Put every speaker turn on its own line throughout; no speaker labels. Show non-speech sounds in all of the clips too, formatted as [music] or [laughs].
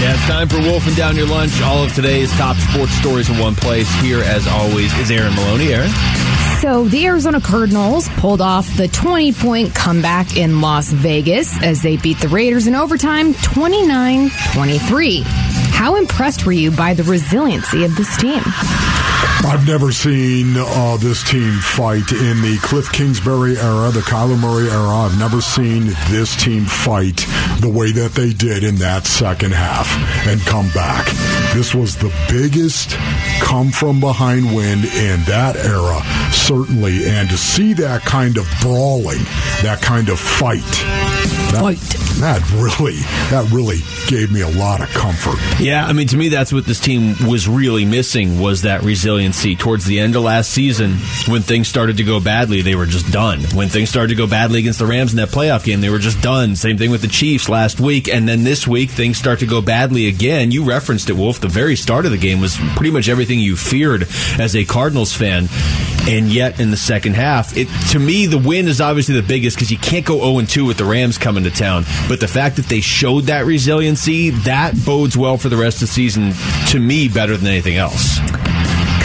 Yeah, it's time for Wolfing Down Your Lunch. All of today's top sports stories in one place. Here, as always, is Aaron Maloney. Aaron?
So the Arizona Cardinals pulled off the 20 point comeback in Las Vegas as they beat the Raiders in overtime 29 23. How impressed were you by the resiliency of this team?
I've never seen uh, this team fight in the Cliff Kingsbury era, the Kyler Murray era. I've never seen this team fight the way that they did in that second half and come back. This was the biggest come from behind win in that era, certainly. And to see that kind of brawling, that kind of fight,
Fight.
that really, that really gave me a lot of comfort.
Yeah, I mean, to me, that's what this team was really missing was that resiliency. Towards the end of last season, when things started to go badly, they were just done. When things started to go badly against the Rams in that playoff game, they were just done. Same thing with the Chiefs last week. And then this week, things start to go badly again. You referenced it, Wolf. The very start of the game was pretty much everything you feared as a Cardinals fan. And yet, in the second half, it to me, the win is obviously the biggest because you can't go 0 2 with the Rams coming to town. But the fact that they showed that resiliency, that bodes well for the rest of the season, to me, better than anything else.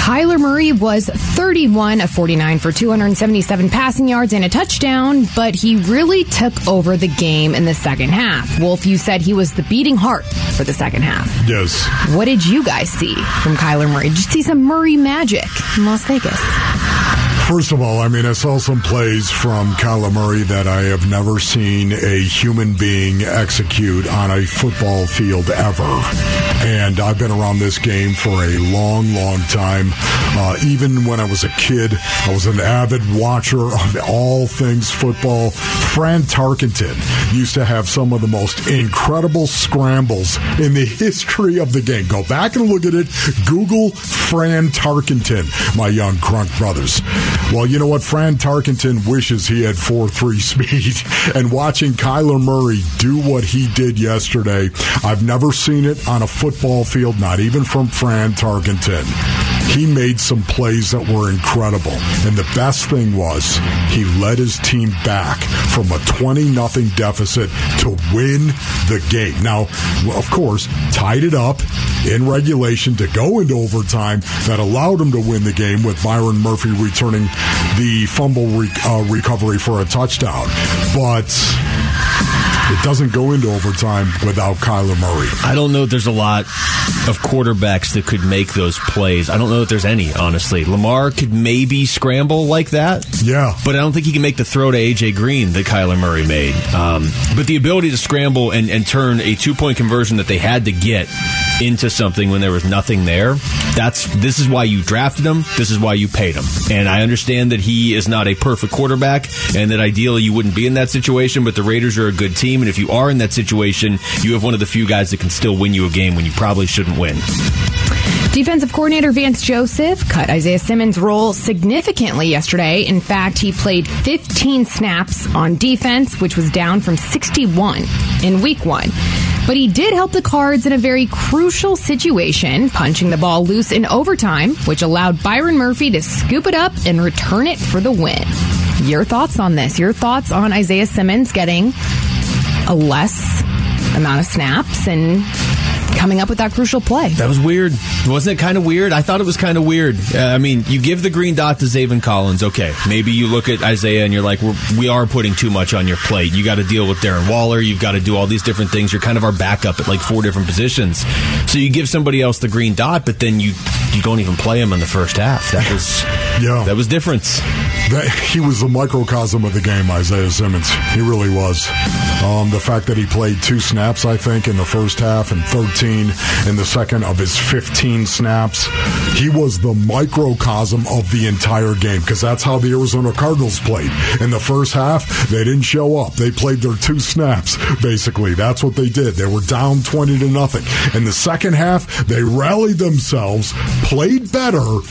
Kyler Murray was 31 of 49 for 277 passing yards and a touchdown, but he really took over the game in the second half. Wolf, you said he was the beating heart for the second half.
Yes.
What did you guys see from Kyler Murray? Did you see some Murray magic in Las Vegas?
First of all, I mean, I saw some plays from Kyler Murray that I have never seen a human being execute on a football field ever. And I've been around this game for a long, long time. Uh, even when I was a kid, I was an avid watcher of all things football. Fran Tarkenton used to have some of the most incredible scrambles in the [laughs] history of the game. Go back and look at it. Google Fran Tarkenton, my young crunk brothers. Well, you know what? Fran Tarkenton wishes he had 4 3 speed. [laughs] And watching Kyler Murray do what he did yesterday, I've never seen it on a football field, not even from Fran Tarkenton. He made some plays that were incredible. And the best thing was he led his team back from a 20 nothing deficit to win the game. Now, of course, tied it up in regulation to go into overtime that allowed him to win the game with Byron Murphy returning the fumble re- uh, recovery for a touchdown. But it doesn't go into overtime without Kyler Murray.
I don't know if there's a lot of quarterbacks that could make those plays. I don't know if there's any, honestly. Lamar could maybe scramble like that.
Yeah.
But I don't think he can make the throw to A.J. Green that Kyler Murray made. Um, but the ability to scramble and, and turn a two point conversion that they had to get into something when there was nothing there, that's this is why you drafted him. This is why you paid him. And I understand that he is not a perfect quarterback and that ideally you wouldn't be in that situation, but the Raiders are a good team. And if you are in that situation, you have one of the few guys that can still win you a game when you probably shouldn't win.
Defensive coordinator Vance Joseph cut Isaiah Simmons' role significantly yesterday. In fact, he played 15 snaps on defense, which was down from 61 in week one. But he did help the Cards in a very crucial situation, punching the ball loose in overtime, which allowed Byron Murphy to scoop it up and return it for the win. Your thoughts on this? Your thoughts on Isaiah Simmons getting a less amount of snaps and coming up with that crucial play?
That was weird. Wasn't it kind of weird? I thought it was kind of weird. Uh, I mean, you give the green dot to Zaven Collins. Okay. Maybe you look at Isaiah and you're like, We're, we are putting too much on your plate. You got to deal with Darren Waller. You've got to do all these different things. You're kind of our backup at like four different positions. So you give somebody else the green dot, but then you you don't even play him in the first half. That was [laughs]
Yeah.
that was difference.
That, he was the microcosm of the game, Isaiah Simmons. He really was. Um, the fact that he played two snaps, I think, in the first half and 13 13 in the second of his 15 snaps. He was the microcosm of the entire game because that's how the Arizona Cardinals played. In the first half, they didn't show up. They played their two snaps, basically. That's what they did. They were down 20 to nothing. In the second half, they rallied themselves, played better,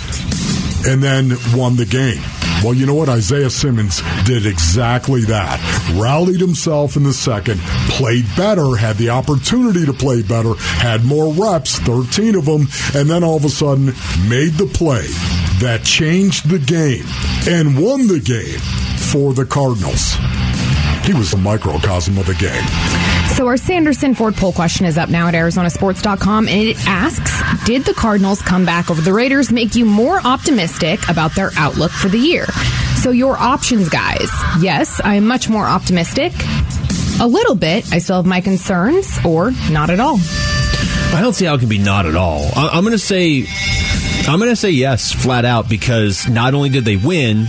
and then won the game. Well, you know what? Isaiah Simmons did exactly that. Rallied himself in the second, played better, had the opportunity to play better, had more reps, 13 of them, and then all of a sudden made the play that changed the game and won the game for the Cardinals. He was the microcosm of the game.
So our Sanderson Ford poll question is up now at ArizonaSports.com, and it asks, did the Cardinals come back over the Raiders make you more optimistic about their outlook for the year? So your options, guys. Yes, I am much more optimistic. A little bit. I still have my concerns, or not at all.
I don't see how it can be not at all. I- I'm going to say, I'm going to say yes, flat out, because not only did they win,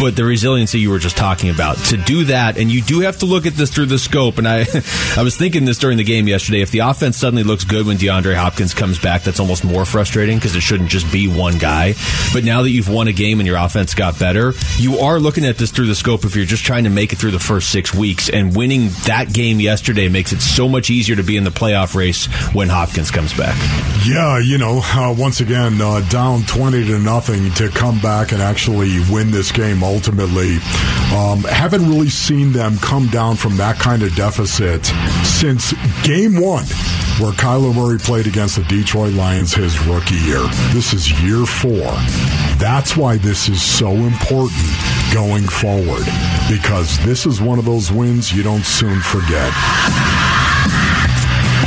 but the resiliency you were just talking about to do that, and you do have to look at this through the scope. And I, [laughs] I was thinking this during the game yesterday. If the offense suddenly looks good when DeAndre Hopkins comes back, that's almost more frustrating because it shouldn't just be one guy. But now that you've won a game and your offense got better, you are looking at this through the scope. If you're just trying to make it through the first six weeks, and winning that game yesterday makes it so much easier to be in the playoff race when Hopkins comes back.
Yeah, you know, uh, once again, uh, down 20 to nothing to come back and actually win this game ultimately. Um, haven't really seen them come down from that kind of deficit since game one, where Kyler Murray played against the Detroit Lions his rookie year. This is year four. That's why this is so important going forward, because this is one of those wins you don't soon forget.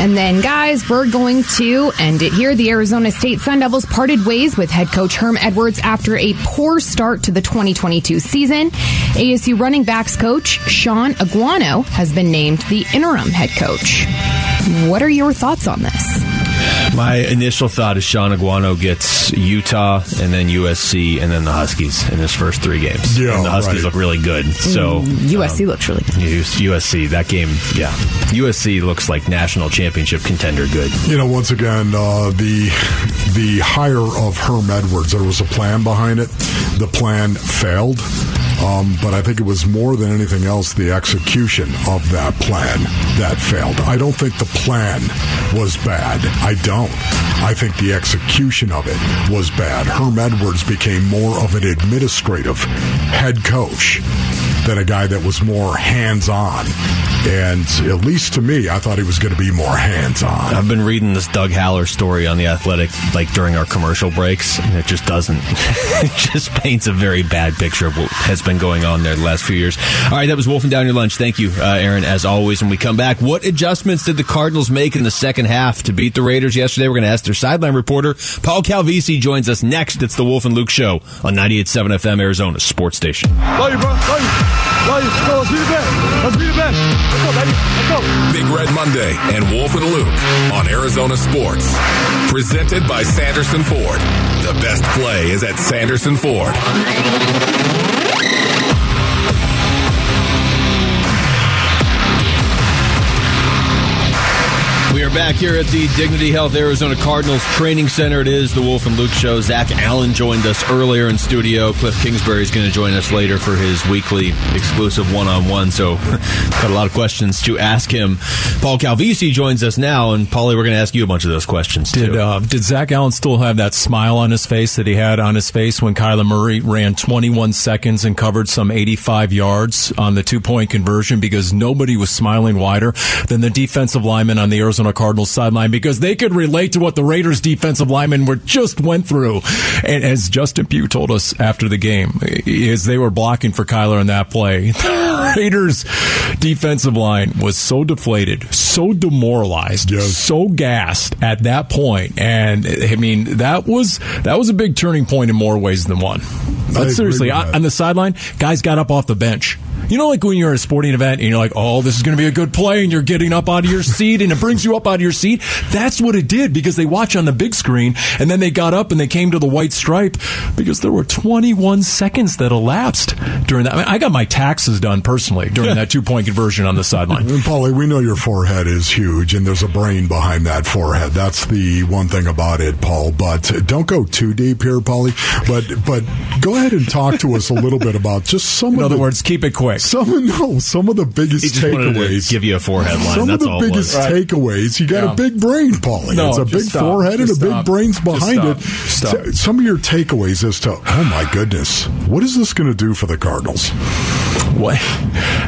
And then, guys, we're going to end it here. The Arizona State Sun Devils parted ways with head coach Herm Edwards after a poor start to the 2022 season. ASU running backs coach Shaun Aguano has been named the interim head coach. What are your thoughts on this?
My initial thought is Shaun Aguano gets Utah and then USC and then the Huskies in his first three games.
Yeah,
and the Huskies
right.
look really good. So
USC looks really good.
USC that game, yeah, USC looks like national championship contender good.
You know, once again, uh, the the hire of Herm Edwards, there was a plan behind it. The plan failed, um, but I think it was more than anything else the execution of that plan that failed. I don't think the plan was bad. I don't. I think the execution of it was bad. Herm Edwards became more of an administrative head coach than a guy that was more hands on. And at least to me, I thought he was going to be more hands on.
I've been reading this Doug Haller story on the Athletic, like during our commercial breaks, and it just doesn't. [laughs] it just paints a very bad picture of what has been going on there the last few years. All right, that was wolfing down your lunch. Thank you, uh, Aaron, as always. When we come back, what adjustments did the Cardinals make in the second half to beat the Raiders yesterday? We're going to ask their sideline reporter Paul Calvisi joins us next. It's the Wolf and Luke Show on 98.7 FM Arizona Sports Station.
Love you, bro. Love you. Let's go. Let's be the best. Let's be the best. Let's go, baby. Let's go.
Big Red Monday and Wolf and Luke on Arizona Sports. Presented by Sanderson Ford. The best play is at Sanderson Ford.
We are back here at the Dignity Health Arizona Cardinals Training Center. It is the Wolf and Luke Show. Zach Allen joined us earlier in studio. Cliff Kingsbury is going to join us later for his weekly exclusive one-on-one. So, [laughs] got a lot of questions to ask him. Paul Calvisi joins us now, and Paulie, we're going to ask you a bunch of those questions
Did
too.
uh, did Zach Allen still have that smile on his face that he had on his face when Kyler Murray ran 21 seconds and covered some 85 yards on the two point conversion? Because nobody was smiling wider than the defensive lineman on the Arizona Cardinals sideline because they could relate to what the Raiders defensive linemen were just went through. And as Justin Pugh told us after the game, as they were blocking for Kyler in that play, [laughs] the Raiders defensive line was so deflated, so demoralized,
Yes.
so gassed at that point. and I mean that was that was a big turning point in more ways than one. But
agree
seriously, on the sideline, guys got up off the bench. You know, like when you're at a sporting event and you're like, oh, this is going to be a good play, and you're getting up out of your seat, and it brings you up out of your seat. That's what it did because they watch on the big screen, and then they got up and they came to the white stripe because there were 21 seconds that elapsed during that. I, mean, I got my taxes done personally during that two point conversion on the sideline.
And Paulie, we know your forehead is huge, and there's a brain behind that forehead. That's the one thing about it, Paul. But don't go too deep here, Paulie. But but go ahead and talk to us a little bit about just some.
In
of
other
the,
words, keep it quick.
Some [laughs] no, some of the biggest
He just wanted to
takeaways.
give you a forehead line.
Some
That's
of the
all
biggest
was.
takeaways. You got
Yeah.
a big brain, Paulie.
No,
it's a big
stop.
forehead and
Just
a big
stop.
brains
Just
behind
stop.
it.
Stop.
Some of your takeaways as to, oh my goodness, what is this going to do for the Cardinals?
What?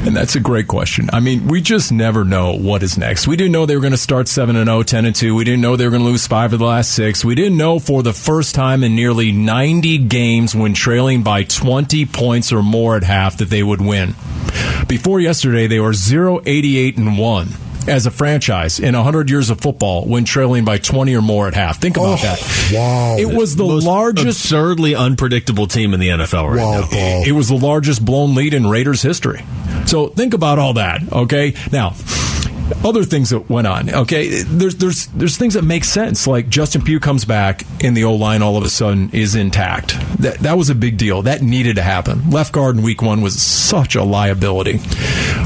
And that's a great question. I mean, we just never know what is next. We didn't know they were going to start 7 and 0, 10 and 2. We didn't know they were going to lose 5 of the last 6. We didn't know for the first time in nearly 90 games when trailing by 20 points or more at half that they would win. Before yesterday, they were 0 88 and 1 as a franchise in 100 years of football when trailing by 20 or more at half. Think about
Oh,
that.
wow.
It was the
Most
largest
absurdly unpredictable team in the NFL right
Wow,
now.
Paul.
it was the largest blown lead in Raiders history. So think about all that, okay? Now, other things that went on, okay? There's there's there's things that make sense. Like Justin Pugh comes back and the O line all of a sudden is intact. That that was a big deal. That needed to happen. Left guard in week one was such a liability.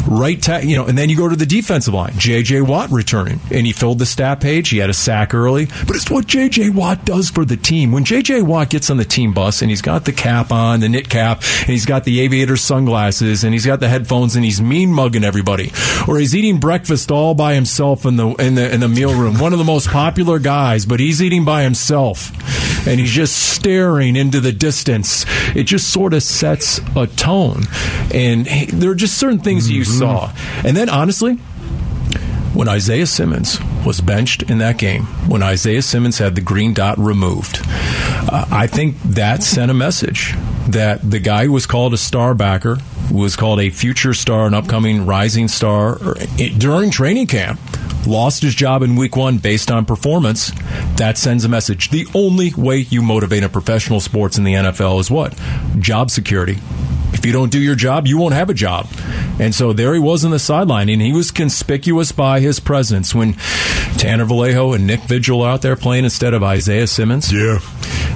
Right ta- you know, and then you go to the defensive line. JJ Watt returning. And he filled the stat page. He had a sack early. But it's what JJ Watt does for the team. When JJ Watt gets on the team bus and he's got the cap on, the knit cap, and he's got the aviator sunglasses and he's got the headphones and he's mean mugging everybody. Or he's eating breakfast all by himself in the in the in the meal room. One of the most popular guys, but he's eating by himself. And he's just staring into the distance. It just sort of sets a tone. And there are just certain things you mm-hmm. Saw. And then honestly, when Isaiah Simmons was benched in that game, when Isaiah Simmons had the green dot removed, uh, I think that sent a message that the guy who was called a star backer, who was called a future star, an upcoming rising star it, during training camp, lost his job in week one based on performance. That sends a message. The only way you motivate a professional sports in the NFL is what? Job security. If you don't do your job, you won't have a job. And so there he was on the sideline, and he was conspicuous by his presence when Tanner Vallejo and Nick Vigil are out there playing instead of Isaiah Simmons.
Yeah.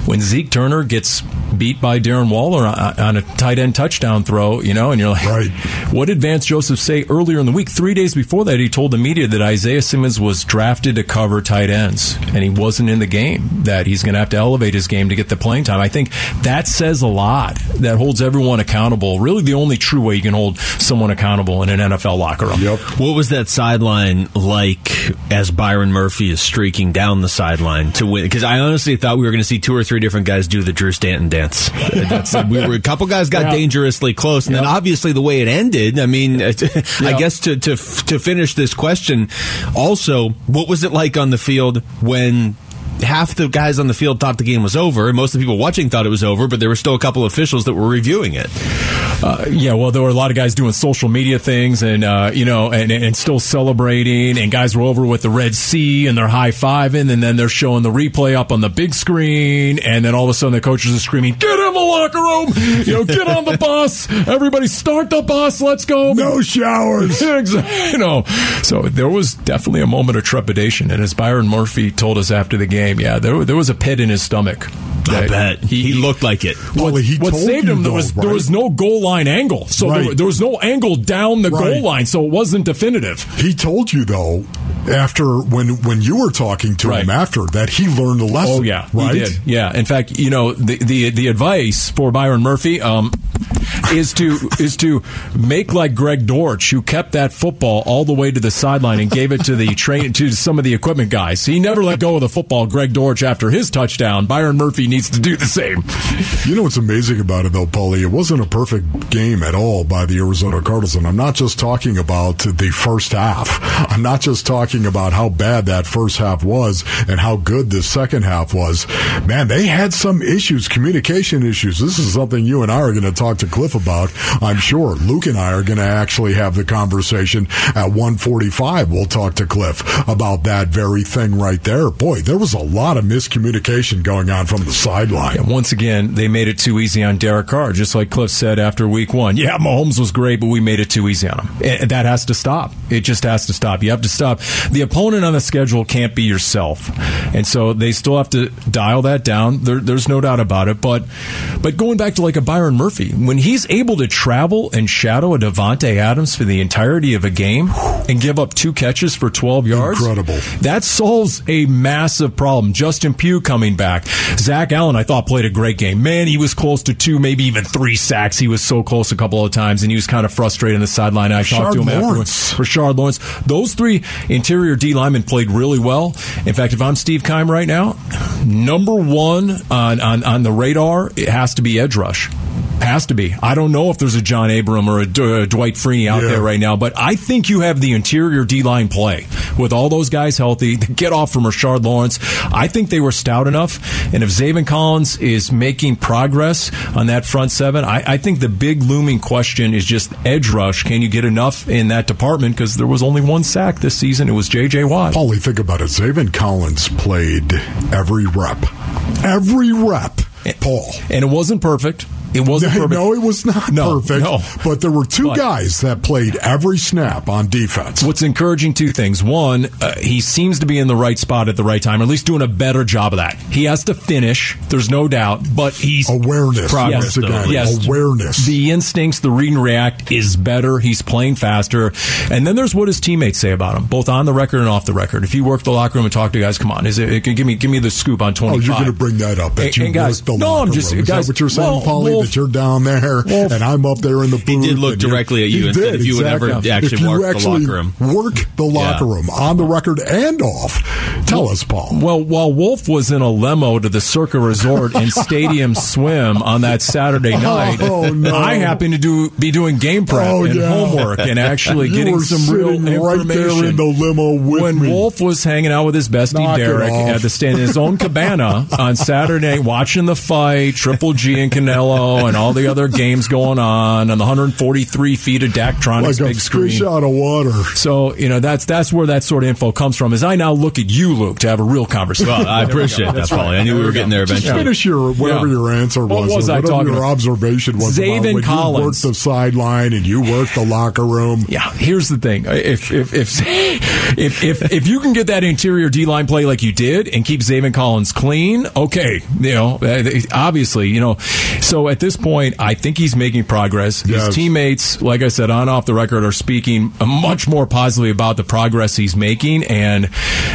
When Zeke Turner gets beat by Darren Waller on, on a tight end touchdown throw, you know, and you're like,
Right. [laughs]
what did Vance Joseph say earlier in the week? Three days before that, he told the media that Isaiah Simmons was drafted to cover tight ends, and he wasn't in the game, that he's going to have to elevate his game to get the playing time. I think that says a lot. That holds everyone accountable. Really, the only true way you can hold someone accountable in an NFL locker room.
Yep.
What was that sideline like as Byron Murphy is streaking down the sideline to win? Because I honestly thought we were going to see two or three different guys do the Drew Stanton dance. That's, we were a couple guys got
Yeah.
dangerously close, and then obviously the way it ended. I mean, [laughs] I guess to to to finish this question, also, what was it like on the field when? Half the guys on the field thought the game was over, and most of the people watching thought it was over, but there were still a couple officials that were reviewing it.
Uh, yeah, well, there were a lot of guys doing social media things, and uh, you know, and, and still celebrating. And guys were over with the Red Sea, and they're high fiving, and then they're showing the replay up on the big screen, and then all of a sudden the coaches are screaming, "Get in the locker room! You know, get on the [laughs] bus! Everybody, start the bus! Let's go!"
No showers. [laughs]
exactly. You know, so there was definitely a moment of trepidation, and as Byron Murphy told us after the game, yeah, there there was a pit in his stomach.
I bet he, looked like it.
Well, he
what
told
saved him
though,
was there was no goal line angle, so there,
Right.
there was no angle down the
Right.
goal line, so it wasn't definitive.
He told you though, after when when you were talking to
Right.
him after that, he learned a lesson.
Oh yeah,
right.
he did. Yeah, in fact, you know the the the advice for Byron Murphy um, is to is to make like Greg Dortch, who kept that football all the way to the sideline and gave it to the train to some of the equipment guys. He never let go of the football. Greg Dortch after his touchdown. Byron Murphy needs to do the same.
You know what's amazing about it, though, Paulie? It wasn't a perfect game at all by the Arizona Cardinals. And I'm not just talking about the first half. I'm not just talking about how bad that first half was and how good the second half was. Man, they had some issues, communication issues. This is something you and I are going to talk to Cliff Cliff about. I'm sure Luke and I are going to actually have the conversation at 145. We'll talk to Cliff about that very thing right there. Boy, there was a lot of miscommunication going on from the sideline.
And once again, they made it too easy on Derek Carr, just like Cliff said after week one. Yeah, Mahomes was great, but we made it too easy on him. That has to stop. It just has to stop. You have to stop. The opponent on the schedule can't be yourself. And so they still have to dial that down. There, there's no doubt about it. But but going back to like a Byron Murphy, when he's able to travel and shadow a Davante Adams for the entirety of a game and give up two catches for 12 yards,
Incredible.
That solves a massive problem. Justin Pugh coming back. Zach Allen, I thought, played a great game. Man, he was close to two, maybe even three sacks. He was so close a couple of times, and he was kind of frustrated on the sideline. I talked to him
Lawrence.
afterwards. Rashard Lawrence. Those three interior D linemen played really well. In fact, if I'm Steve Keim right now, number one on, on, on the radar, it has to be edge rush. Has to be. I don't know if there's a John Abraham or a D- uh, Dwight Freeney out
Yeah.
there right now, but I think you have the interior D line play with all those guys healthy. The get off from Rashard Lawrence. I think they were stout enough. And if Zaven Collins is making progress on that front seven, I, I think the big looming question is just edge rush. Can you get enough in that department? Because there was only one sack this season. It was J.J. Watt.
Paulie, think about it. Zaven Collins played every rep. Every rep, Paul.
And it wasn't perfect. It wasn't [laughs] perfect.
No, it was not
No,
perfect.
no.
But there were two
But-
guys that played every snap on defense.
What's encouraging two things. One, uh, he seems to be in the right spot at the right time, or at least doing a better job of that. He has to finish, there's no doubt, but he's
Awareness,
progress.
again.
Yes.
Awareness.
The instincts, the read and react is better. He's playing faster. And then there's what his teammates say about him, both on the record and off the record. If you work the locker room and talk to guys, come on, is it, give me give me the scoop on 25.
Oh, you're going to bring that up that
And- and guys, no, I'm just-
room. Is
guys,
that what you're saying,
well,
Paulie?
Wolf-
that you're down there
Wolf-
and I'm up there in the booth.
He did look directly at you
He
and said
did,
if you would ever actually
if you
work the locker room.
Work the locker
Yeah.
room on the record and off. Tell us, Paul.
Well, while Wolf was in a limo to the Circa Resort and [laughs] Stadium Swim on that Saturday oh, night,
Oh, no.
I happened to do be doing game prep
Oh,
and
yeah.
homework and actually [laughs]
You
getting
were
some real
sitting right there in the limo with me.
when
me.
Wolf was hanging out with his bestie
Knock
Derek
off.
at the stand in his own cabana [laughs] on Saturday, watching the fight, Triple G and Canelo, and all the other games going on and the 143 feet of Daktronics
like a
big screen.
fish out of water.
So you know that's that's where that sort of info comes from. As I now look at you, Luke, to have a real conversation.
Well, I [laughs] appreciate that,
That's
Paulie.
right.
I knew we were
we
getting
go.
there
Just
eventually.
finish your whatever
Yeah.
your answer was.
What
was,
was I talking
your
about?
observation was
Zaven
about when
Collins.
you worked the sideline and you worked the locker room.
Yeah, here's the thing: if if if if if, if you can get that interior D line play like you did and keep Zaven Collins clean, okay, you know, uh, obviously, you know. So at this point, I think he's making progress. His
Yes.
teammates, like I said, on off the record, are speaking much more positively about the progress he's making, and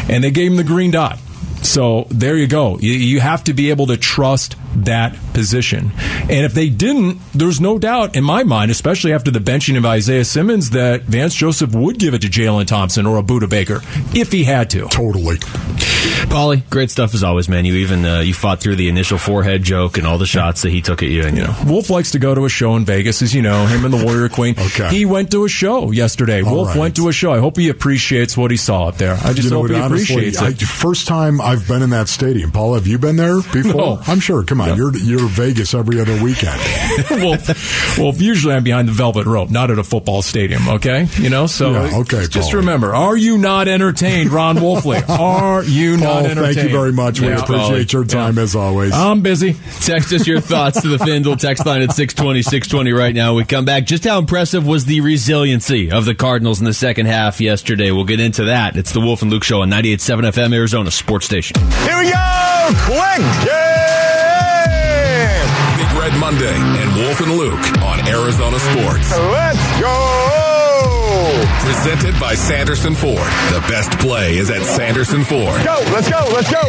and they gave him the green dot. So there you go. You, you have to be able to trust that position. And if they didn't, there's no doubt in my mind, especially after the benching of Isaiah Simmons, that Vance Joseph would give it to Jalen Thompson or a Budda Baker if he had to.
Totally.
Paulie, great stuff as always, man. You even uh, you fought through the initial forehead joke and all the shots that he took at you, and you know.
Wolf likes to go to a show in Vegas, as you know, him and the Warrior Queen.
Okay.
He went to a show yesterday.
All
Wolf
right.
went to a show. I hope he appreciates what he saw up there. I just
You know
hope
what,
he
honestly,
appreciates
I,
it.
first time I've been in that stadium. Paul, have you been there before?
No.
I'm sure. Come on, you're you're Vegas every other weekend. [laughs]
well, well, usually I'm behind the velvet rope, not at a football stadium. Okay, you know. So
Yeah, okay,
just
Paulie.
remember: Are you not entertained, Ron Wolfley? [laughs] Are you
Paul,
not entertained?
thank you very much. We
Yeah.
appreciate your time as always.
I'm busy.
Text us your thoughts to the FanDuel text line at 620, 620 right now. We come back. Just how impressive was the resiliency of the Cardinals in the second half yesterday? We'll get into that. It's the Wolf and Luke Show on 98.7 FM, Arizona Sports Station.
Here we go! Quick game!
Big Red Monday and Wolf and Luke on Arizona Sports.
Let's go!
Presented by Sanderson Ford. The best play is at Sanderson Ford.
Go! Let's go! Let's go!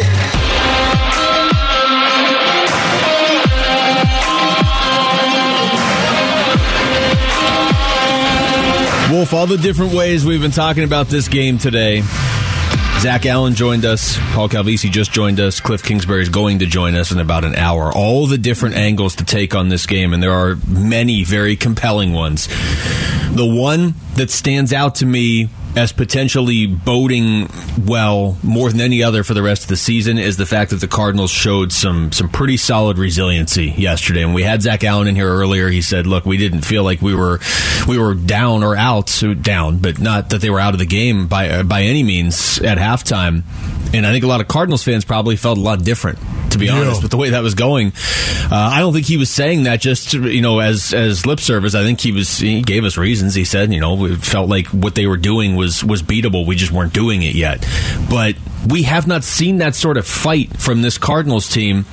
Wolf, all the different ways we've been talking about this game today. Zach Allen joined us. Paul Calvisi just joined us. Cliff Kingsbury is going to join us in about an hour. All the different angles to take on this game, and there are many very compelling ones. The one that stands out to me as potentially boding well more than any other for the rest of the season is the fact that the Cardinals showed some some pretty solid resiliency yesterday. And we had Zach Allen in here earlier. He said, "Look, we didn't feel like we were we were down or out, down, but not that they were out of the game by by any means at halftime." And I think a lot of Cardinals fans probably felt a lot different, to be
Yeah.
honest, with the way that was going. Uh, I don't think he was saying that just you know as as lip service. I think he was he gave us reasons. He said you know we felt like what they were doing was was beatable. We just weren't doing it yet. But we have not seen that sort of fight from this Cardinals team.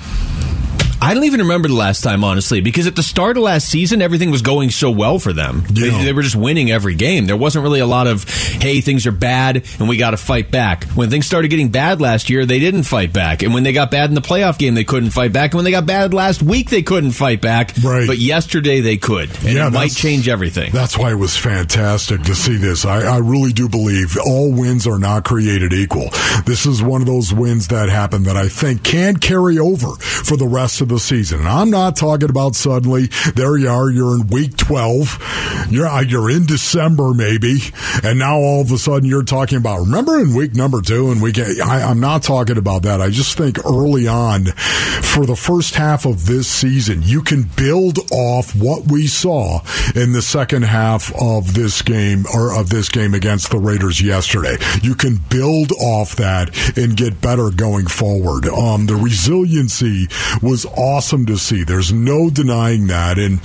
I don't even remember the last time, honestly, because at the start of last season, everything was going so well for them. They,
Yeah.
they were just winning every game. There wasn't really a lot of, hey, things are bad and we got to fight back. When things started getting bad last year, they didn't fight back. And when they got bad in the playoff game, they couldn't fight back. And when they got bad last week, they couldn't fight back.
Right.
But yesterday, they could. And
Yeah,
it might change everything.
That's why it was fantastic to see this. I, I really do believe all wins are not created equal. This is one of those wins that happen that I think can carry over for the rest of the season. And I'm not talking about suddenly there you are, you're in week 12, you're uh, you're in December maybe, and now all of a sudden you're talking about remember in week number two and week eight, I, I'm not talking about that. I just think early on for the first half of this season, you can build off what we saw in the second half of this game or of this game against the Raiders yesterday. You can build off that and get better going forward. Um, the resiliency was awesome to see. There's no denying that. And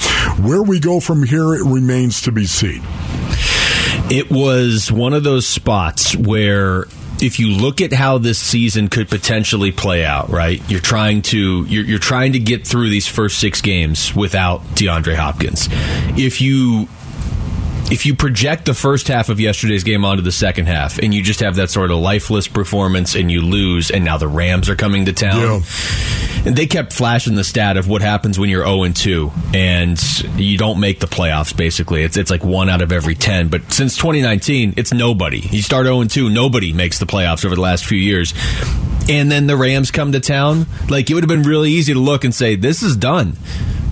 where we go from here, it remains to be seen.
It was one of those spots where if you look at how this season could potentially play out, right? You're trying to you're, you're trying to get through these first six games without DeAndre Hopkins. If you if you project the first half of yesterday's game onto the second half and you just have that sort of lifeless performance and you lose and now the Rams are coming to town. And they kept flashing the stat of what happens when you're 0 and 2 and you don't make the playoffs basically. It's it's like 1 out of every 10, but since 2019, it's nobody. You start 0 and 2, nobody makes the playoffs over the last few years. And then the Rams come to town, like it would have been really easy to look and say this is done.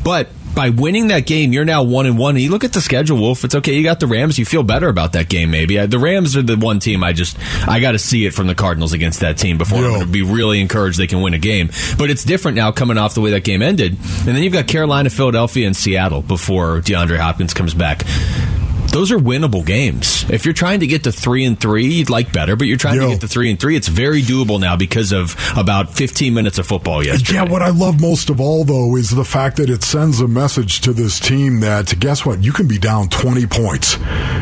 But by winning that game, you're now one and one. And you look at the schedule, Wolf. It's okay. You got the Rams. You feel better about that game, maybe. Uh, The Rams are the one team I just I got to see it from the Cardinals against that team before I'm going to be really encouraged they can win a game. But it's different now coming off the way that game ended. And then you've got Carolina, Philadelphia, and Seattle before DeAndre Hopkins comes back. Those are winnable games. If you're trying to get to three and three, you'd like better, but you're trying to get to three and three. It's very doable now because of about 15 minutes of football yesterday.
Yeah, what I love most of all, though, is the fact that it sends a message to this team that, guess what? You can be down 20 points.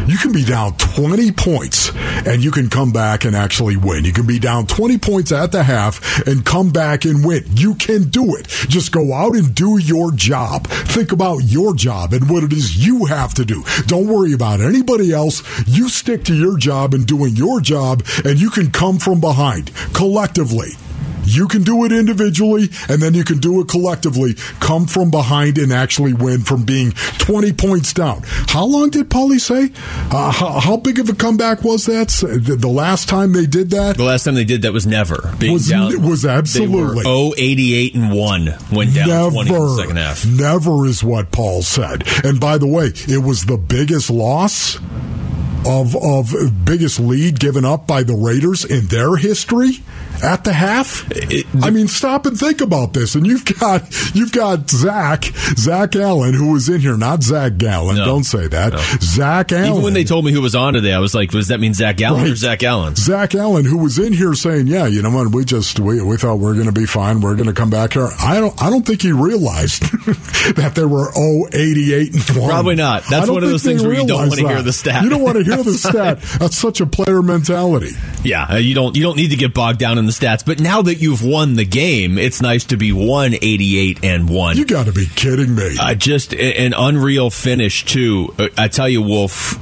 You can be down 20 points and you can come back and actually win. You can be down 20 points at the half and come back and win. You can do it. Just go out and do your job. Think about your job and what it is you have to do. Don't worry about anybody else. You stick to your job and doing your job, and you can come from behind collectively. You can do it individually, and then you can do it collectively. Come from behind and actually win from being 20 points down. How long did Paulie say? Uh, how, how big of a comeback was that? The last time they did that?
The last time they did that was never. Being
Was-
down,
was absolutely.
They were 88 and 1 went down 20 in the second
Never,
half.
never is what Paul said. And by the way, it was the biggest loss of of biggest lead given up by the Raiders in their history at the half. I mean, stop and think about this. And you've got you've got Zach Zach Allen who was in here, not Zach Gallen.
No.
Don't say that.
No.
Zach Allen.
Even when they told me who was on today, I was like, does that mean Zach Allen or Zach Allen?
Zach Allen, who was in here saying, "Yeah, you know what? We just we, we thought we are going to be fine. We're going to come back here." I don't I don't think he realized [laughs] that there were oh 88 and one.
Probably not. That's one of those things where you don't wanna hear the stat.
You don't want to hear the stat. That's such a player mentality.
Yeah, uh, you don't you don't need to get bogged down in the stats. But now that you've won the game, it's nice to be 188 and 1.
You got to be kidding me.
Uh, just an unreal finish too. Uh, I tell you, Wolf.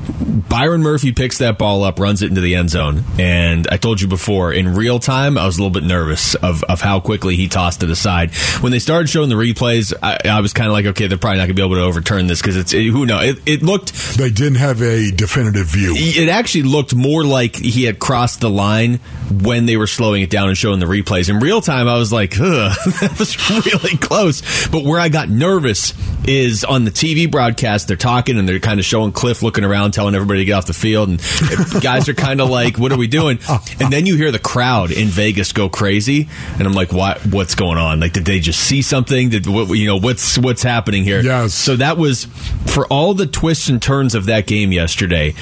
Byron Murphy picks that ball up, runs it into the end zone, and I told you before. In real time, I was a little bit nervous of, of how quickly he tossed it aside. When they started showing the replays, I, I was kind of like, okay, they're probably not going to be able to overturn this because it's it, who knows. It, it looked
they didn't have a definitive view.
it actually looked more like he had crossed the line when they were slowing it down. Down and showing the replays. In real time, I was like, [laughs] Ugh, that was really close. But where I got nervous is on the TV broadcast, they're talking and they're kind of showing Cliff looking around, telling everybody to get off the field. And [laughs] guys are kind of like, what are we doing? And then you hear the crowd in Vegas go crazy. And I'm like, what, what's going on? Like, did they just see something? Did what, you know, what's, what's happening here?
Yes.
So that was for all the twists and turns of that game yesterday.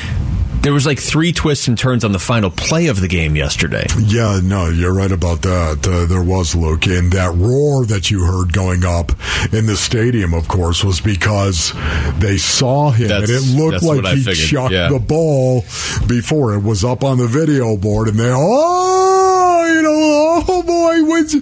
There was like three twists and turns on the final play of the game yesterday.
Yeah, no, you're right about that. Uh, there was, Luke. And that roar that you heard going up in the stadium, of course, was because they saw him
That's-
and it looked like he
figured,
chucked
yeah.
the ball before it was up on the video board. And they, oh, you know, oh boy, what's,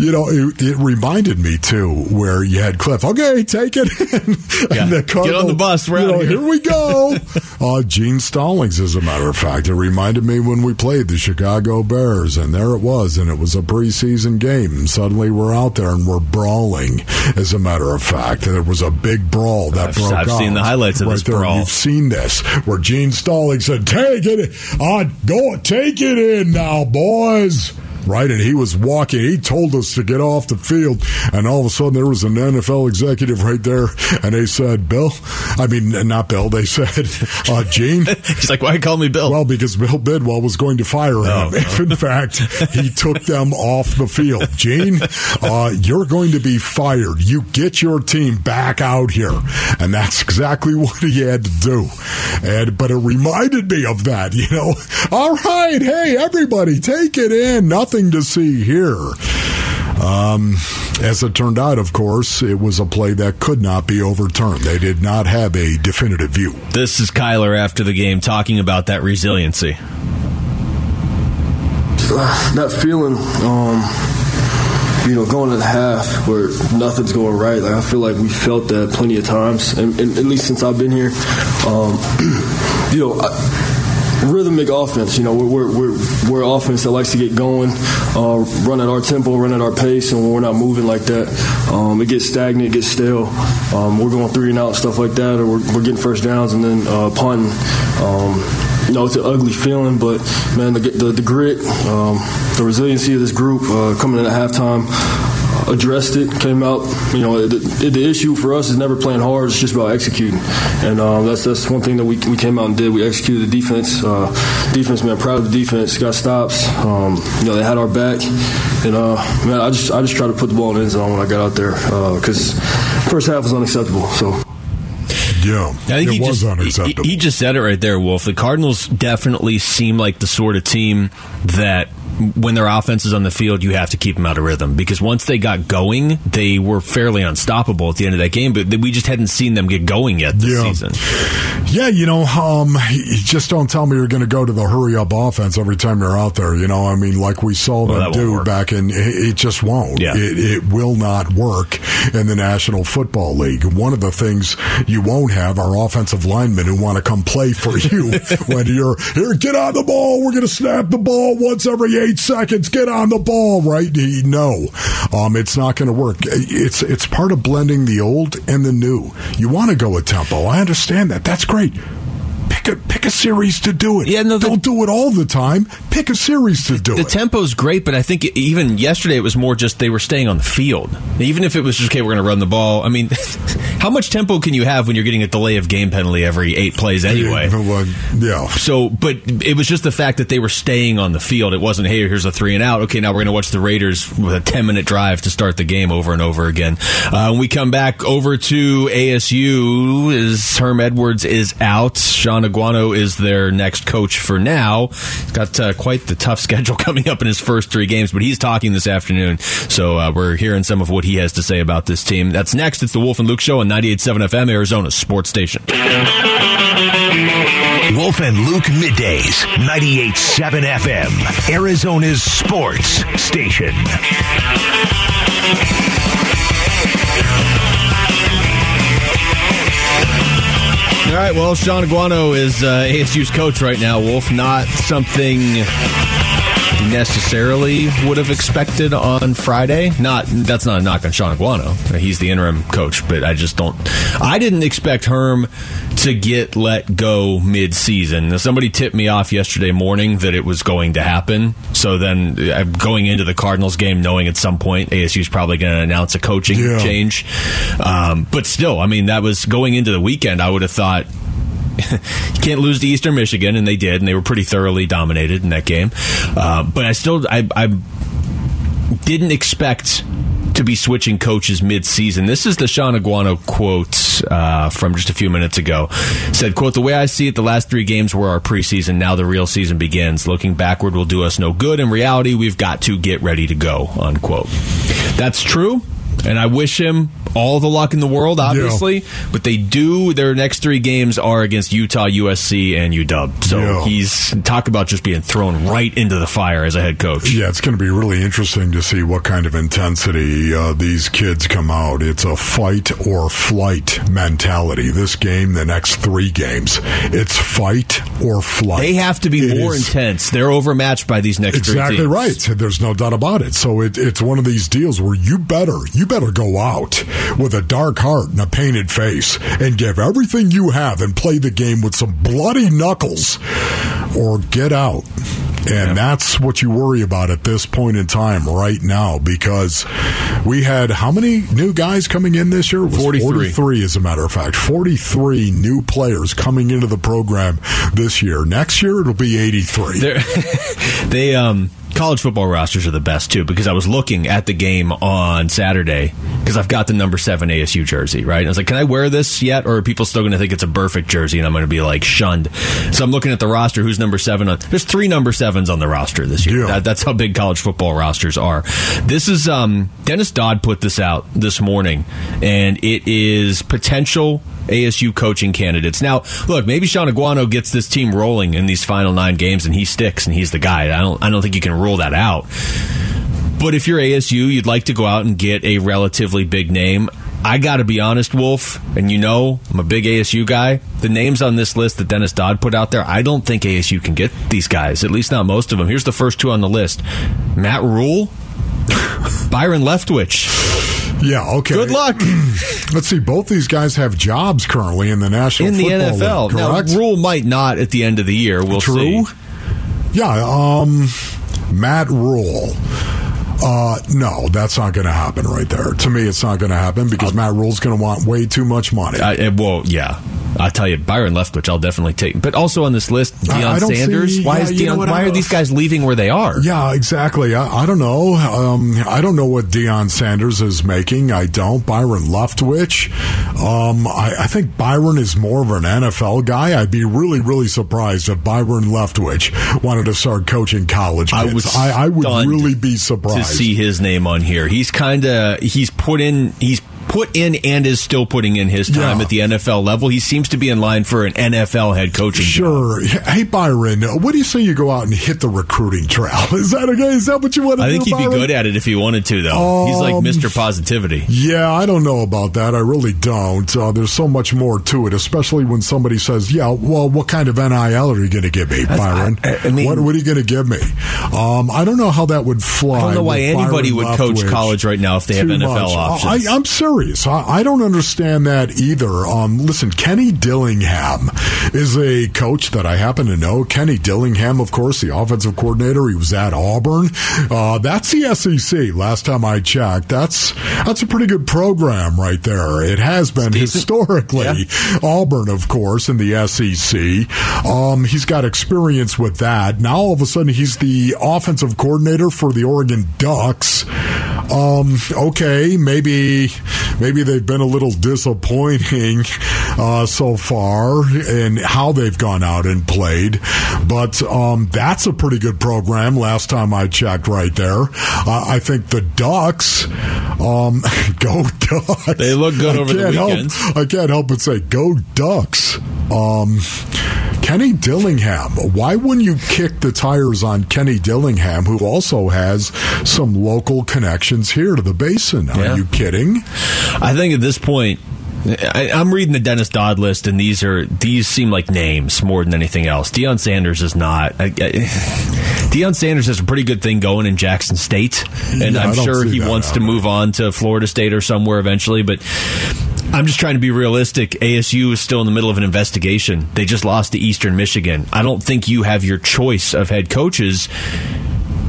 you know, it, it reminded me too, where you had Cliff, okay, take it in. [laughs]
Yeah.
and the
Get on the bus, we're
you know,
here.
here we go. [laughs] uh, Gene Stallings, as a matter of fact. It reminded me when we played the Chicago Bears, and there it was, and it was a preseason game. And suddenly we're out there and we're brawling, as a matter of fact. And it was a big brawl that
I've-
broke
I've
out.
seen the highlights of
right
this
there.
brawl.
You've seen this, where Gene Stallings said, take it, uh, go, take it in now, boys. Right, and he was walking. He told us to get off the field, and all of a sudden there was an NFL executive right there, and they said, "Bill, I mean, not Bill." They said, [laughs] uh, "Gene." [laughs]
He's like, why call me Bill?
Well, because Bill Bidwell was going to fire him [laughs]
Oh,
if, in fact, he took them off the field. Gene, uh, you're going to be fired. You get your team back out here, and that's exactly what he had to do. And but it reminded me of that. You know, all right, hey everybody, take it in. Nothing to see here. Um, as it turned out, of course, it was a play that could not be overturned. They did not have a definitive view.
This is Kyler after the game talking about that resiliency. [sighs]
that feeling, um, you know, going to the half where nothing's going right. Like I feel like we felt that plenty of times, and, and at least since I've been here. Um, [clears throat] you know. I, Rhythmic offense, you know, we're, we're, we're, we're offense that likes to get going, uh, run at our tempo, run at our pace, and when we're not moving like that, um, it gets stagnant, it gets stale. Um, we're going three and out, stuff like that, or we're, we're getting first downs and then uh, punting. Um, you know, it's an ugly feeling, but man, the the, the grit, um, the resiliency of this group uh, coming in at halftime. Uh, Addressed it, came out. You know, the, the issue for us is never playing hard. It's just about executing, and um, that's that's one thing that we, we came out and did. We executed the defense. Uh, defense, man, proud of the defense. Got stops. Um, you know, they had our back, and uh, man, I just I just tried to put the ball in the end zone when I got out there because first half was unacceptable. So.
Yeah,
I think
it
he
was
just,
unacceptable.
He, he just said it right there, Wolf. The Cardinals definitely seem like the sort of team that when their offense is on the field, you have to keep them out of rhythm because once they got going, they were fairly unstoppable at the end of that game. But we just hadn't seen them get going yet this
Yeah.
season.
Yeah, you know, um, just don't tell me you're going to go to the hurry up offense every time you're out there. You know, I mean, like we saw
Well,
them do
work.
back in, it, it just won't.
Yeah.
It, it will not work in the National Football League. One of the things you won't have are offensive linemen who want to come play for [laughs] you when you're here. Get on the ball. We're going to snap the ball once every eight seconds. Get on the ball, right? No, um, it's not going to work. It's it's part of blending the old and the new. You want to go with tempo. I understand that. That's great. Pick a pick a series to do it.
Yeah, no, the-
don't do it all the time. Pick a series to do
The
it.
The tempo's great, but I think even yesterday it was more just they were staying on the field. Even if it was just okay, we're going to run the ball. I mean, [laughs] how much tempo can you have when you're getting a delay of game penalty every eight plays anyway?
Yeah.
So, but it was just the fact that they were staying on the field. It wasn't, hey, here's a three and out. Okay, now we're going to watch the Raiders with a 10 minute drive to start the game over and over again. Uh, when we come back over to ASU, is Herm Edwards is out. Shaun Aguano is their next coach for now. He's got uh, quite the tough [laughs] schedule coming up in his first three games, but he's talking this afternoon. So uh, we're hearing some of what he has to say about this team. That's next. It's the Wolf and Luke Show on 98.7 FM, Arizona Sports Station.
Wolf and Luke middays, 98.7 FM, Arizona's sports station.
Right, well, Shaun Aguano is uh, ASU's coach right now, Wolf. Not something necessarily would have expected on Friday. Not that's not a knock on Shaun Aguano. He's the interim coach, but I just don't. I didn't expect Herm to get let go mid-season. Somebody tipped me off yesterday morning that it was going to happen. So then, uh, going into the Cardinals game, knowing at some point ASU is probably going to announce a coaching
Yeah.
change, um, but still, I mean, that was going into the weekend. I would have thought you [laughs] can't lose to Eastern Michigan, and they did, and they were pretty thoroughly dominated in that game. Uh, but I still, I, I didn't expect to be switching coaches mid-season. This is the Shaun Aguano quote uh, from just a few minutes ago. Said, "quote The way I see it, the last three games were our preseason. Now the real season begins. Looking backward will do us no good. In reality, we've got to get ready to go." Unquote. That's true. And I wish him all the luck in the world, obviously. But they do. Their next three games are against Utah, USC, and UW. So
Yeah.
he's talk about just being thrown right into the fire as a head coach.
Yeah, it's going to be really interesting to see what kind of intensity uh, these kids come out. It's a fight or flight mentality. This game, the next three games, it's fight or flight.
They have to be
It
more
is-
intense. They're overmatched by these next
Exactly right. There's no doubt about it. So it, it's one of these deals where you better you better go out with a dark heart and a painted face and give everything you have and play the game with some bloody knuckles, or get out. And that's what you worry about at this point in time right now because we had how many new guys coming in this year?
43.
43, as a matter of fact. 43 new players coming into the program this year. Next year, it'll be 83.
They're, [laughs] they um college football rosters are the best too because I was looking at the game on Saturday because I've got the number seven ASU jersey right. And I was like, can I wear this yet, or are people still going to think it's a perfect jersey and I'm going to be like shunned? So I'm looking at the roster. Who's number seven? On, there's three number sevens on the roster this year.
Yeah.
That, that's how big college football rosters are. This is um Dennis Dodd put this out this morning, and it is potential ASU coaching candidates. Now, look, maybe Shaun Aguano gets this team rolling in these final nine games, and he sticks, and he's the guy. I don't, I don't think you can rule that out. But if you're ASU, you'd like to go out and get a relatively big name. I got to be honest, Wolf, and you know I'm a big ASU guy. The names on this list that Dennis Dodd put out there, I don't think ASU can get these guys. At least not most of them. Here's the first two on the list: Matt Rhule, [laughs] Byron Leftwich.
Yeah, okay.
Good luck [clears throat]
Let's see. Both these guys have jobs currently in the National
in the NFL.
League, correct?
Now, Rhule might not at the end of the year. We'll
True.
see.
Yeah, um, Matt Rhule. Uh, no, that's not going to happen right there. To me, it's not going to happen because Matt Rhule's going to want way too much money.
I, uh, well, yeah. I tell you, Byron Leftwich, I'll definitely take. But also on this list, Deion Sanders.
see-
why
yeah,
is Deion,
what,
Why are these guys leaving where they are?
Yeah, exactly. I, I don't know. Um, I don't know what Deion Sanders is making. I don't. Byron Leftwich. Um, I, I think Byron is more of an NFL guy. I'd be really, really surprised if Byron Leftwich wanted to start coaching college kids.
I was
I, I would really be surprised to
see his name on here. He's kind of he's put in he's put in and is still putting in his time
Yeah.
at the NFL level. He seems to be in line for an NFL head coaching. job.
Sure. Hey, Byron, what do you say you go out and hit the recruiting trail? [laughs] Is that okay? Is that what you want to
I
do?
think he'd be good at it if he wanted to, though. he's like
Um,
Mr. Positivity.
Yeah, I don't know about that. I really don't. Uh, there's so much more to it, especially when somebody says, "Yeah, well, what kind of NIL are you going to give me, Byron?
I- I mean-
what, what are you going to give me?" Um, I don't know how that would fly.
I don't know why anybody
Byron
would coach college right now if they have NFL
much.
options.
I, I'm serious. I, I don't understand that either. Um, listen, Kenny Dillingham is a coach that I happen to know. Kenny Dillingham, of course, the offensive coordinator. He was at Auburn. Uh, that's the SEC. Last time I checked, that's that's a pretty good program right there. It has been historically Auburn, of course, in the SEC. Um, he's got experience with that. Now all of a sudden he's the offensive coordinator for the Oregon Ducks. Um, okay, maybe maybe they've been a little disappointing uh, so far in how they've gone out and played, but um, that's a pretty good program. Last time I checked, right there, uh, I think the Ducks. Um, [laughs] go Ducks!
They look good
I
over the
can't help- I can't help but say, go Ducks. Um, Kenny Dillingham. Why wouldn't you kick the tires on Kenny Dillingham, who also has some local connections here to the basin?
Yeah.
Are you kidding?
I think at this point, I, I'm reading the Dennis Dodd list, and these are these seem like names more than anything else. Deion Sanders is not. I, I, [laughs] Deion Sanders has a pretty good thing going in Jackson State, and
Yeah,
I'm sure he wants to move on to Florida State or somewhere eventually. But I'm just trying to be realistic. ASU is still in the middle of an investigation. They just lost to Eastern Michigan. I don't think you have your choice of head coaches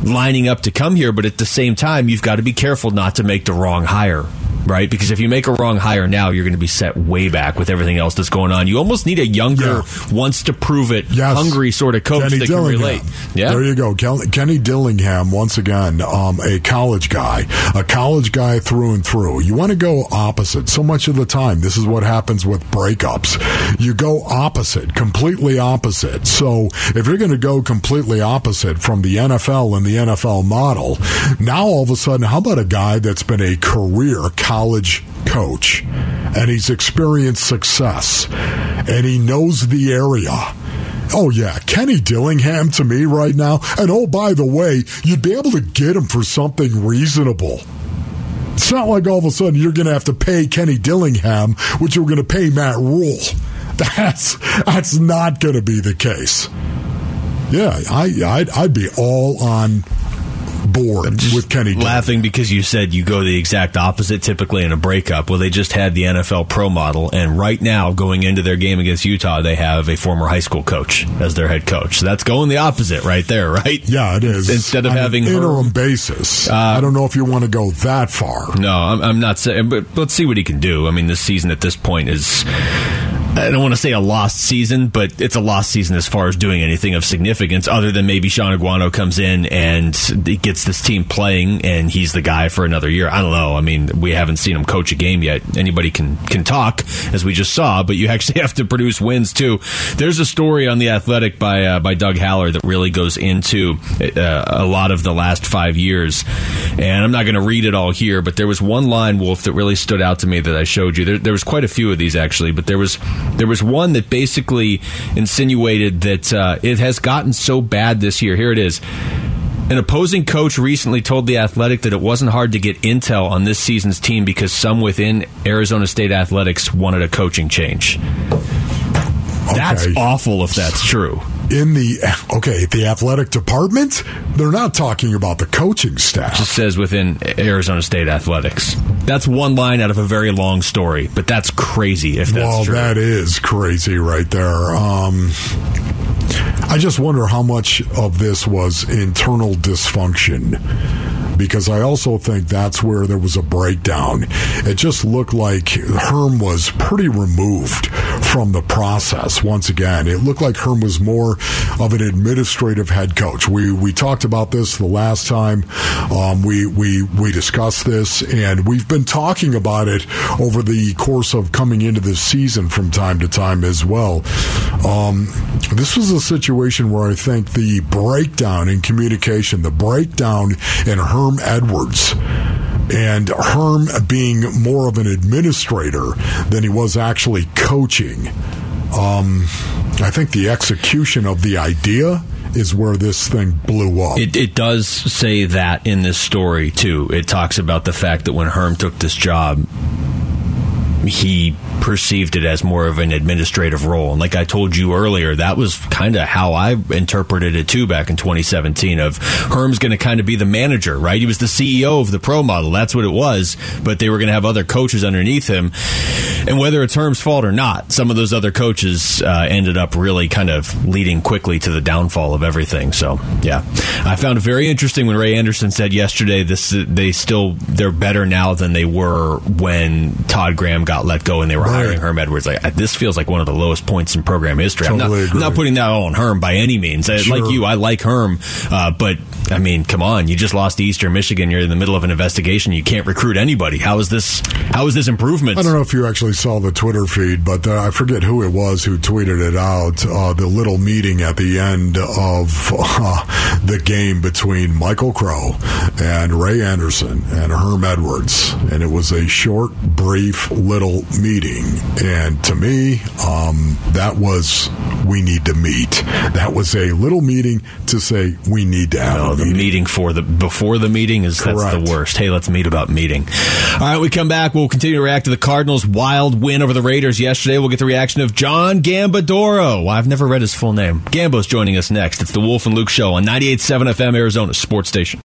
lining up to come here, but at the same time, you've got to be careful not to make the wrong hire. Right, because if you make a wrong hire now, you're going to be set way back with everything else that's going on. You almost need a younger, wants to prove it,
Yes.
hungry sort of coach
Kenny
that
Dillingham.
can relate. Yeah,
There you go. Kenny Dillingham, once again, um, a college guy, a college guy through and through. You want to go opposite. So much of the time, this is what happens with breakups. You go opposite, completely opposite. So if you're going to go completely opposite from the NFL and the NFL model, now all of a sudden, how about a guy that's been a career college coach and he's experienced success and he knows the area? Oh yeah, Kenny Dillingham to me right now. And oh, by the way, you'd be able to get him for something reasonable. It's not like all of a sudden you're going to have to pay Kenny Dillingham which you're going to pay Matt Rhule. [laughs] That's that's not going to be the case. Yeah, I I'd, I'd be all on board with Kenny. Dillingham.
laughing because you said you go the exact opposite typically in a breakup. Well, they just had the NFL pro model, and right now, going into their game against Utah, they have a former high school coach as their head coach. So that's going the opposite right there, right?
Yeah, it is.
Instead of
On an
having
interim
Herm-
basis, uh, I don't know if you want to go that far.
No, I'm, I'm not saying, but let's see what he can do. I mean, this season at this point is. I don't want to say a lost season, but it's a lost season as far as doing anything of significance, other than maybe Shaun Aguano comes in and gets this team playing, and he's the guy for another year. I don't know. I mean, we haven't seen him coach a game yet. Anybody can can talk, as we just saw, but you actually [laughs] have to produce wins too. There's a story on the Athletic by uh, by Doug Haller that really goes into uh, a lot of the last five years, and I'm not going to read it all here, but there was one line, Wolf, that really stood out to me that I showed you. There, there was quite a few of these actually, but there was there was one that basically insinuated that uh, it has gotten so bad this year. Here it is. An opposing coach recently told The Athletic that it wasn't hard to get intel on this season's team because some within Arizona State Athletics wanted a coaching change. That's awful if that's true.
In the okay, the athletic department, they're not talking about the coaching staff.
Just says within Arizona State Athletics. That's one line out of a very long story, but that's crazy if that's
well,
true.
that is crazy right there. Um, I just wonder how much of this was internal dysfunction. Because I also think that's where there was a breakdown. It just looked like Herm was pretty removed from the process. Once again, it looked like Herm was more of an administrative head coach. We we talked about this the last time um, we we we discussed this, and we've been talking about it over the course of coming into this season from time to time as well. Um, this was a situation where I think the breakdown in communication, the breakdown in Herm Edwards and Herm being more of an administrator than he was actually coaching. Um, I think the execution of the idea is where this thing blew up.
It, it does say that in this story too. It talks about the fact that when Herm took this job, he perceived it as more of an administrative role. And like I told you earlier, that was kind of how I interpreted it too back in 2017 of Herm's going to kind of be the manager, right? He was the CEO of the pro model. That's what it was. But they were going to have other coaches underneath him. And whether it's Herm's fault or not, some of those other coaches uh, ended up really kind of leading quickly to the downfall of everything. So, yeah. I found it very interesting when Ray Anderson said yesterday this they still they're better now than they were when Todd Graham got let go and they were
Right.
hiring Herm Edwards. Like this feels like one of the lowest points in program history. I'm,
Totally
not, I'm not putting that all on Herm by any means. I,
Sure.
Like you, I like Herm, uh, but I mean, come on, you just lost to Eastern Michigan. You're in the middle of an investigation. You can't recruit anybody. How is this? How is this improvement?
I don't know if you actually saw the Twitter feed, but uh, I forget who it was who tweeted it out. Uh, the little meeting at the end of uh, the game between Michael Crow and Ray Anderson and Herm Edwards. And it was a short, brief, little little meeting. And to me, um, that was we need to meet. That was a little meeting to say we need to have
No,
a
the
meeting.
meeting for the before the meeting is that's the worst. Hey, let's meet about meeting. All right, we come back. We'll continue to react to the Cardinals' wild win over the Raiders yesterday. We'll get the reaction of John Gambadoro. I've never read his full name. Gambo's joining us next. It's the Wolf and Luke Show on 98.7 FM Arizona Sports Station.